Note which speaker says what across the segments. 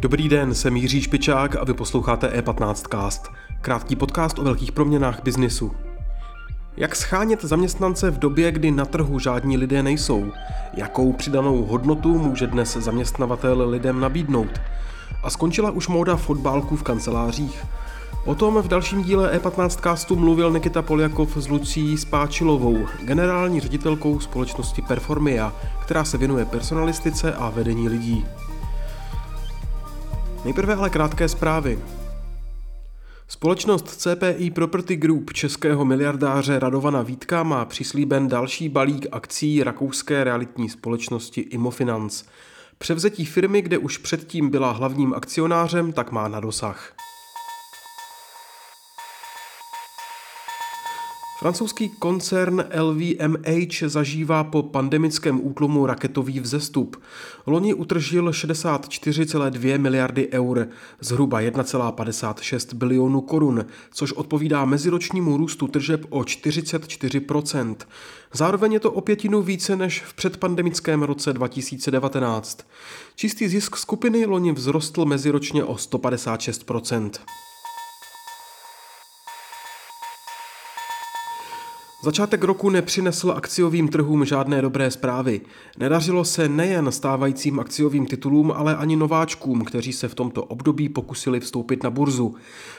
Speaker 1: Dobrý den, jsem Jiří Špičák a vy posloucháte E15cast, krátký podcast o velkých proměnách biznisu. Jak schánět zaměstnance v době, kdy na trhu žádní lidé nejsou? Jakou přidanou hodnotu může dnes zaměstnavatel lidem nabídnout? A skončila už móda fotbálků v kancelářích? O tom v dalším díle E15 castu mluvil Nikita Poljakov s Lucí Spáčilovou, generální ředitelkou společnosti Performia, která se věnuje personalistice a vedení lidí. Nejprve ale krátké zprávy. Společnost CPI Property Group českého miliardáře Radovana Vítka má přislíben další balík akcí rakouské realitní společnosti Imofinance. Převzetí firmy, kde už předtím byla hlavním akcionářem, tak má na dosah. Francouzský koncern LVMH zažívá po pandemickém útlumu raketový vzestup. Loni utržil 64,2 miliardy eur, zhruba 1,56 bilionů korun, což odpovídá meziročnímu růstu tržeb o 44%. Zároveň je to o pětinu více než v předpandemickém roce 2019. Čistý zisk skupiny loni vzrostl meziročně o 156%. Začátek roku nepřinesl akciovým trhům žádné dobré zprávy. Nedařilo se nejen stávajícím akciovým titulům, ale ani nováčkům, kteří se v tomto období pokusili vstoupit na burzu.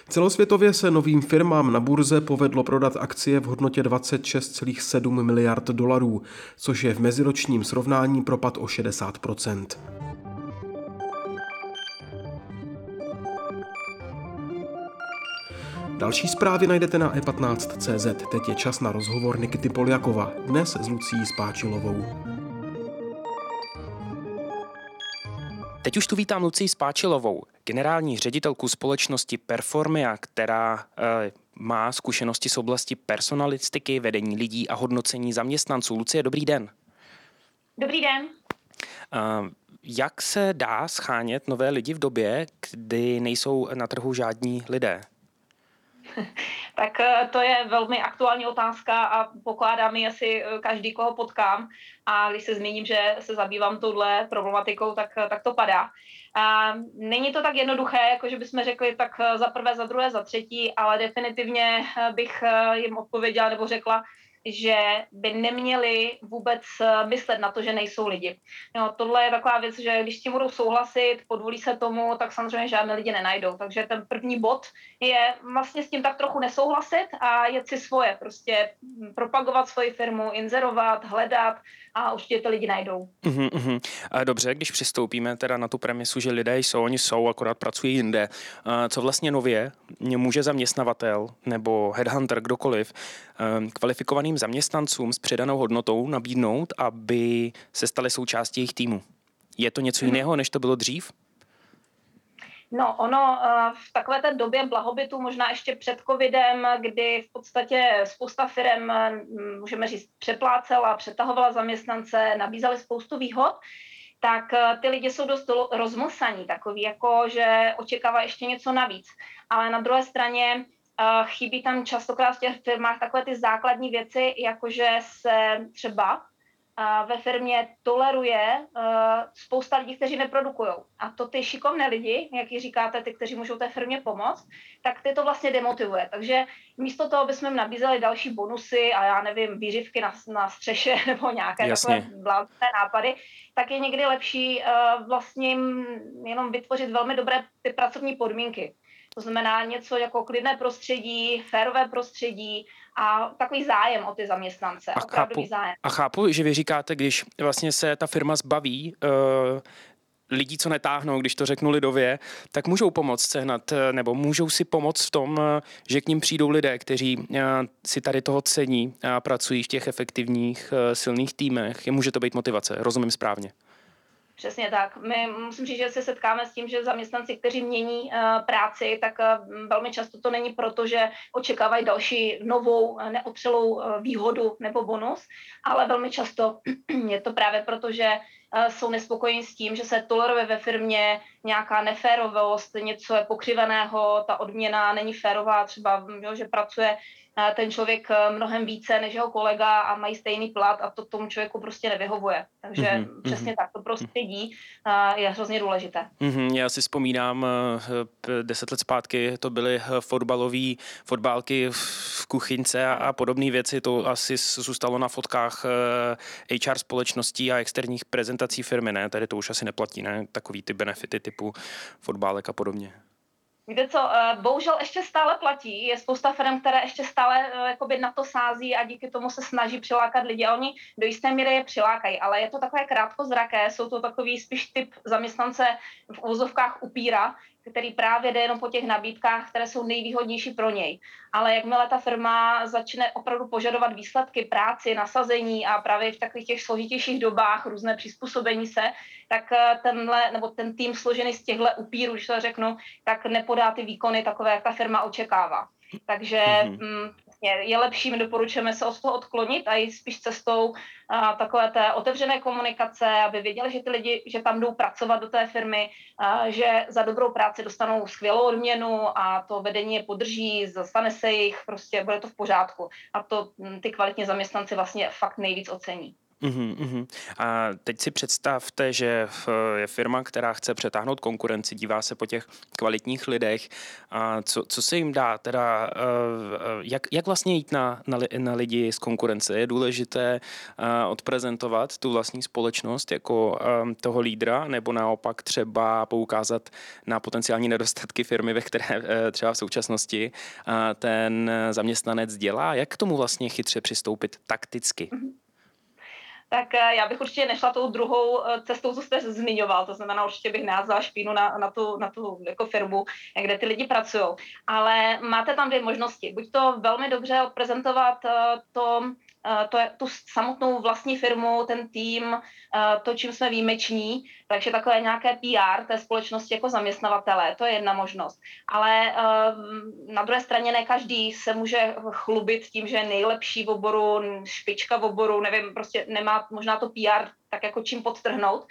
Speaker 1: Celosvětově se novým firmám na burze povedlo prodat akcie v hodnotě 26,7 miliard dolarů, což je v meziročním srovnání propad o 60 Další zprávy najdete na e15.cz. Teď je čas na rozhovor Nikity Poljakova, dnes s Lucí Spáčilovou.
Speaker 2: Teď už tu vítám Lucii Spáčilovou, generální ředitelku společnosti Performia, která e, má zkušenosti z oblasti personalistiky, vedení lidí a hodnocení zaměstnanců. Lucie, dobrý den.
Speaker 3: Dobrý den.
Speaker 2: E, jak se dá schánět nové lidi v době, kdy nejsou na trhu žádní lidé?
Speaker 3: tak eh, to je velmi aktuální otázka a pokládám ji asi eh, každý, koho potkám. A když se zmíním, že se zabývám touhle problematikou, tak, eh, tak to padá. A není to tak jednoduché, jako že bychom řekli tak za prvé, za druhé, za třetí, ale definitivně bych jim odpověděla nebo řekla, že by neměli vůbec eh, myslet na to, že nejsou lidi. Jo, tohle je taková věc, že když s tím budou souhlasit, podvolí se tomu, tak samozřejmě žádné lidi nenajdou. Takže ten první bod je vlastně s tím tak trochu nesouhlasit a jet si svoje, prostě propagovat svoji firmu, inzerovat, hledat a určitě ty lidi najdou.
Speaker 2: Uh-huh, uh-huh. Dobře, když přistoupíme teda na tu premisu, že lidé jsou, oni jsou, akorát pracují jinde. Co vlastně nově může zaměstnavatel nebo headhunter, kdokoliv, eh, kvalifikovaným zaměstnancům s přidanou hodnotou nabídnout, aby se stali součástí jejich týmu? Je to něco mhm. jiného, než to bylo dřív?
Speaker 3: No, ono eh, v takové té době blahobytu, možná ještě před covidem, kdy v podstatě spousta firm, eh, můžeme říct, přeplácela, přetahovala zaměstnance, nabízely spoustu výhod, tak eh, ty lidi jsou dost rozmlsaní, takový jako, že očekává ještě něco navíc. Ale na druhé straně chybí tam častokrát v těch firmách takové ty základní věci, jakože se třeba ve firmě toleruje spousta lidí, kteří neprodukují. A to ty šikovné lidi, jak ji říkáte, ty, kteří můžou té firmě pomoct, tak ty to vlastně demotivuje. Takže místo toho bychom jim nabízeli další bonusy a já nevím, výřivky na, na střeše nebo nějaké Jasně. takové blázné nápady, tak je někdy lepší vlastně jenom vytvořit velmi dobré ty pracovní podmínky. To znamená něco jako klidné prostředí, férové prostředí a takový zájem o ty zaměstnance. A chápu, zájem.
Speaker 2: a chápu, že vy říkáte, když vlastně se ta firma zbaví uh, lidí, co netáhnou, když to řeknu lidově, tak můžou pomoct sehnat, eh, nebo můžou si pomoct v tom, eh, že k ním přijdou lidé, kteří si tady toho cení a pracují v těch efektivních, silných týmech. Je může to být motivace, rozumím správně.
Speaker 3: Přesně tak. My musím říct, že se setkáme s tím, že zaměstnanci, kteří mění uh, práci, tak uh, velmi často to není proto, že očekávají další novou uh, neotřelou výhodu nebo bonus, ale velmi často je to právě proto, že jsou nespokojení s tím, že se toleruje ve firmě nějaká neférovost, něco je pokřiveného, ta odměna není férová, třeba, že pracuje ten člověk eh, mnohem více než jeho kolega a mají stejný plat a to tomu člověku prostě nevyhovuje. Takže mm-hmm. přesně tak, to prostředí eh, je hrozně důležité.
Speaker 2: Mm-hmm, já si vzpomínám, eh, deset let zpátky to byly fotbalové fotbálky v kuchyňce a, a podobné věci, to asi zůstalo na fotkách HR společností a externích prezentací firmy, ne? Tady to už asi neplatí, ne? Takový ty benefity typu fotbálek a podobně.
Speaker 3: Víte co, eh, bohužel ještě stále platí. Je spousta firm, které ještě stále eh, jakoby na to sází a díky tomu se snaží přilákat lidi a oni do jisté míry je přilákají, ale je to takové krátkozraké, jsou to takový spíš typ zaměstnance v úzovkách upíra, který právě jde jenom po těch nabídkách, které jsou nejvýhodnější pro něj. Ale jakmile ta firma začne opravdu požadovat výsledky, práci, nasazení a právě v takových těch složitějších dobách různé přizpůsobení se, tak eh, tenhle, nebo ten tým složený z těchto upírů, když to řeknu, tak nepodá ty výkony takové, jak ta firma očekává. Takže mm-hmm je lepší, my doporučujeme se od toho odklonit a jít spíš cestou a, takové té otevřené komunikace, aby věděli, že ty lidi, že tam jdou pracovat do té firmy, a, že za dobrou práci dostanou skvělou odměnu a to vedení je podrží, zastane se jich, prostě bude to v pořádku. A to ty kvalitní zaměstnanci vlastně fakt nejvíc ocení.
Speaker 2: Uhum, uhum. A teď si představte, že je firma, která chce přetáhnout konkurenci, dívá se po těch kvalitních lidech. A co, co se jim dá? Teda, eh, jak, jak vlastně jít na, na, na lidi z konkurence? Je důležité eh, odprezentovat tu vlastní společnost jako eh, toho lídra, nebo naopak třeba poukázat na potenciální nedostatky firmy, ve které třeba v současnosti ten zaměstnanec dělá? Jak k tomu vlastně chytře přistoupit takticky? Mm-hmm
Speaker 3: tak eh, já bych určitě nešla tou druhou eh, cestou, co jste zmiňoval, to znamená určitě bych názvala špínu na, na tu, na tu jako firmu, kde ty lidi pracují. Ale máte tam dvě možnosti. Buď to velmi dobře odprezentovat eh, to, to je tu samotnou vlastní firmu, ten tým, to, čím jsme výjimeční, takže takové nějaké PR té společnosti jako zaměstnavatele, to je jedna možnost. Ale na druhé straně ne každý se může chlubit tím, že je nejlepší v oboru, špička v oboru, nevím, prostě nemá možná to PR tak jako čím podtrhnout.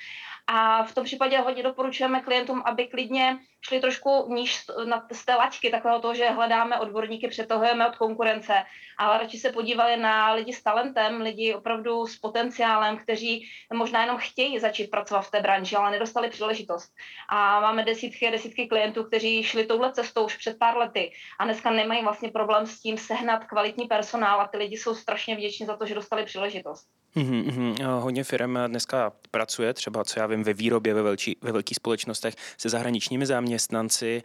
Speaker 3: A v tom případě hodně doporučujeme klientům, aby klidně šli trošku níž z té laťky, takového toho, že hledáme odborníky, přetahujeme od konkurence, ale radši se podívali na lidi s talentem, lidi opravdu s potenciálem, kteří možná jenom chtějí začít pracovat v té branži, ale nedostali příležitost. A máme desítky a desítky klientů, kteří šli touhle cestou už před pár lety a dneska nemají vlastně problém s tím sehnat kvalitní personál a ty lidi jsou strašně vděční za to, že dostali příležitost.
Speaker 2: Mm-hmm, mm-hmm. Hodně firm dneska pracuje, třeba co já vím, ve výrobě ve, velčí, ve velkých společnostech se zahraničními zaměstnanci.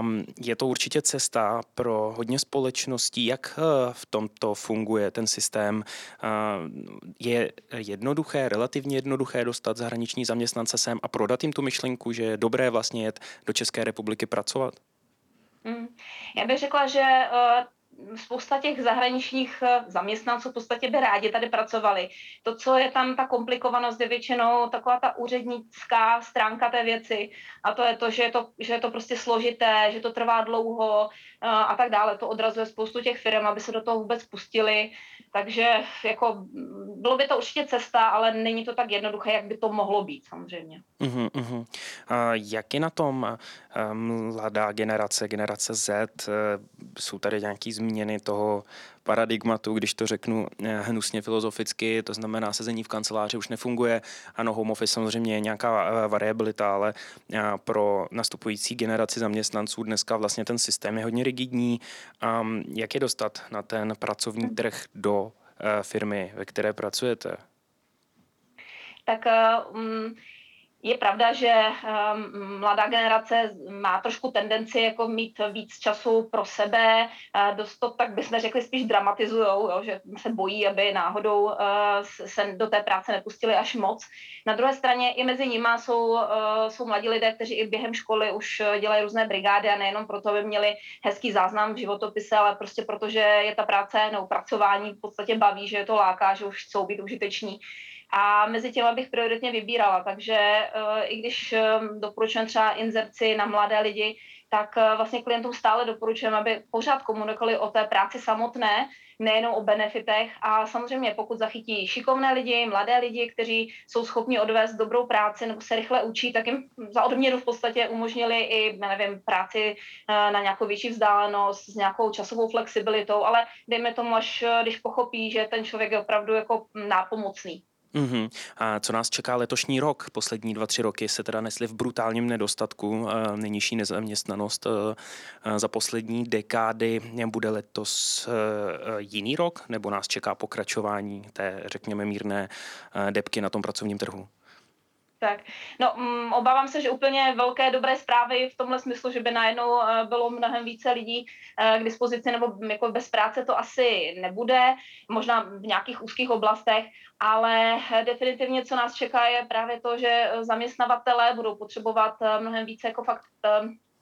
Speaker 2: Um, je to určitě cesta pro hodně společností, jak eh, v tomto funguje ten systém. Uh, je jednoduché, relativně jednoduché dostat zahraniční zaměstnance sem a prodat jim tu myšlenku, že je dobré vlastně jet do České republiky pracovat?
Speaker 3: Mm. Já bych řekla, že spousta těch zahraničních eh, zaměstnanců v podstatě by rádi tady pracovali. To, co je tam ta komplikovanost, je většinou taková ta úřednická stránka té věci a to je to, že je to, že je to prostě složité, že to trvá dlouho eh, a tak dále. To odrazuje spoustu těch firm, aby se do toho vůbec pustili. Takže jako bylo by to určitě cesta, ale není to tak jednoduché, jak by to mohlo být samozřejmě.
Speaker 2: Uh-huh, uh-huh. Jak je na tom mladá generace, generace Z? Jsou tady nějaký změny toho paradigmatu, když to řeknu eh, hnusně filozoficky, to znamená sezení v kanceláři už nefunguje. Ano, home office samozřejmě je nějaká eh, variabilita, ale eh, pro nastupující generaci zaměstnanců dneska vlastně ten systém je hodně rigidní. Jak je dostat na ten pracovní trh do firmy, ve které pracujete?
Speaker 3: Tak um, je pravda, že um, mladá generace má trošku tendenci jako mít víc času pro sebe, dost to, tak bychom řekli, spíš dramatizujou, jo, že se bojí, aby náhodou uh, se do té práce nepustili až moc. Na druhé straně i mezi nimi jsou, uh, jsou mladí lidé, kteří i během školy už dělají různé brigády a nejenom proto, aby měli hezký záznam v životopise, ale prostě proto, že je ta práce nebo pracování v podstatě baví, že je to láká, že už chcou být užiteční a mezi těma bych prioritně vybírala, takže uh, i když um, doporučujeme třeba inzerci na mladé lidi, tak uh, vlastně klientům stále doporučujeme, aby pořád komunikovali o té práci samotné, nejenom o benefitech a samozřejmě pokud zachytí šikovné lidi, mladé lidi, kteří jsou schopni odvést dobrou práci nebo se rychle učí, tak jim za odměnu v podstatě umožnili i, nevím, práci eh, na nějakou větší vzdálenost s nějakou časovou flexibilitou, ale dejme tomu, až eh, když pochopí, že ten člověk je opravdu jako nápomocný.
Speaker 2: Mm-hmm. A co nás čeká letošní rok? Poslední dva, tři roky se teda nesly v brutálním nedostatku. Nejnižší nezaměstnanost za poslední dekády. Bude letos jiný rok? Nebo nás čeká pokračování té, řekněme, mírné depky na tom pracovním trhu?
Speaker 3: Tak, no, um, obávám se, že úplně velké dobré zprávy v tomhle smyslu, že by najednou uh, bylo mnohem více lidí uh, k dispozici nebo jako bez práce to asi nebude, možná v nějakých úzkých oblastech, ale definitivně, co nás čeká, je právě to, že zaměstnavatele budou potřebovat mnohem více jako fakt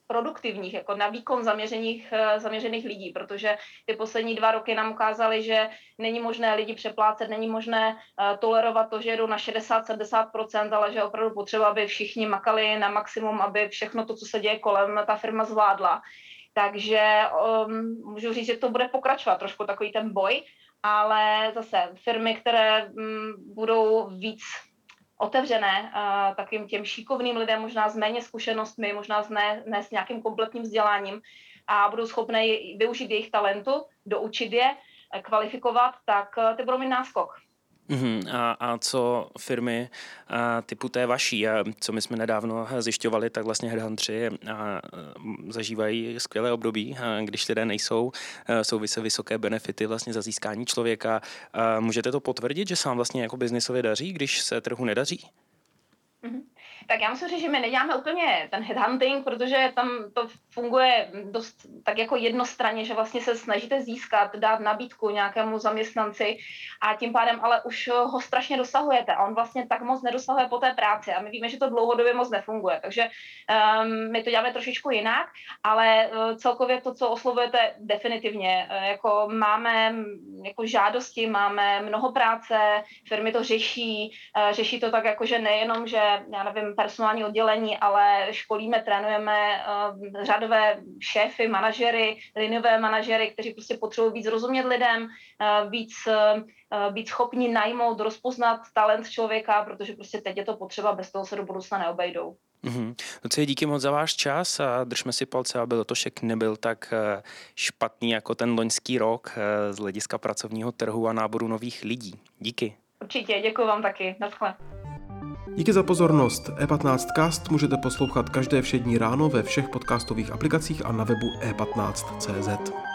Speaker 3: produktivních, jako na výkon zaměřených, eh, zaměřených lidí, protože ty poslední dva roky nám ukázaly, že není možné lidi přeplácet, není možné uh, tolerovat to, že jedou na 60-70%, ale že opravdu potřeba, aby všichni makali na maximum, aby všechno to, co se děje kolem, ta firma zvládla. Takže um, můžu říct, že to bude pokračovat trošku takový ten boj, ale zase firmy, které um, budou víc otevřené uh, takým těm šikovným lidem, možná s méně zkušenostmi, možná s ne, ne s nějakým kompletním vzděláním a budou schopné využít jejich talentu, doučit je, kvalifikovat, tak uh, ty budou mít náskok.
Speaker 2: Uh-huh. A, a co firmy a, typu té vaší, a co my jsme nedávno zjišťovali, tak vlastně headhuntři a, zažívají skvělé období, a, když lidé nejsou, a, jsou vysoké, vysoké benefity vlastně za získání člověka. A můžete to potvrdit, že se vám vlastně jako biznisově daří, když se trhu nedaří?
Speaker 3: Uh-huh. Tak já musím říct, že my neděláme úplně ten headhunting, protože tam to funguje dost tak jako jednostranně, že vlastně se snažíte získat, dát nabídku nějakému zaměstnanci a tím pádem ale už ho strašně dosahujete a on vlastně tak moc nedosahuje po té práci a my víme, že to dlouhodobě moc nefunguje, takže um, my to děláme trošičku jinak, ale uh, celkově to, co oslovujete definitivně, uh, jako máme jako žádosti, máme mnoho práce, firmy to řeší, uh, řeší to tak jako, že nejenom, že já nevím, personální oddělení, ale školíme, trénujeme uh, řadové šéfy, manažery, linové manažery, kteří prostě potřebují víc rozumět lidem, uh, víc, uh, být schopni najmout, rozpoznat talent člověka, protože prostě teď je to potřeba, bez toho se do budoucna neobejdou.
Speaker 2: Mm-hmm. No co je díky moc za váš čas a držme si palce, aby letošek nebyl tak špatný jako ten loňský rok z hlediska pracovního trhu a náboru nových lidí. Díky.
Speaker 3: Určitě, děkuji vám taky. Naschle.
Speaker 1: Díky za pozornost. E15 Cast můžete poslouchat každé všední ráno ve všech podcastových aplikacích a na webu e15.cz.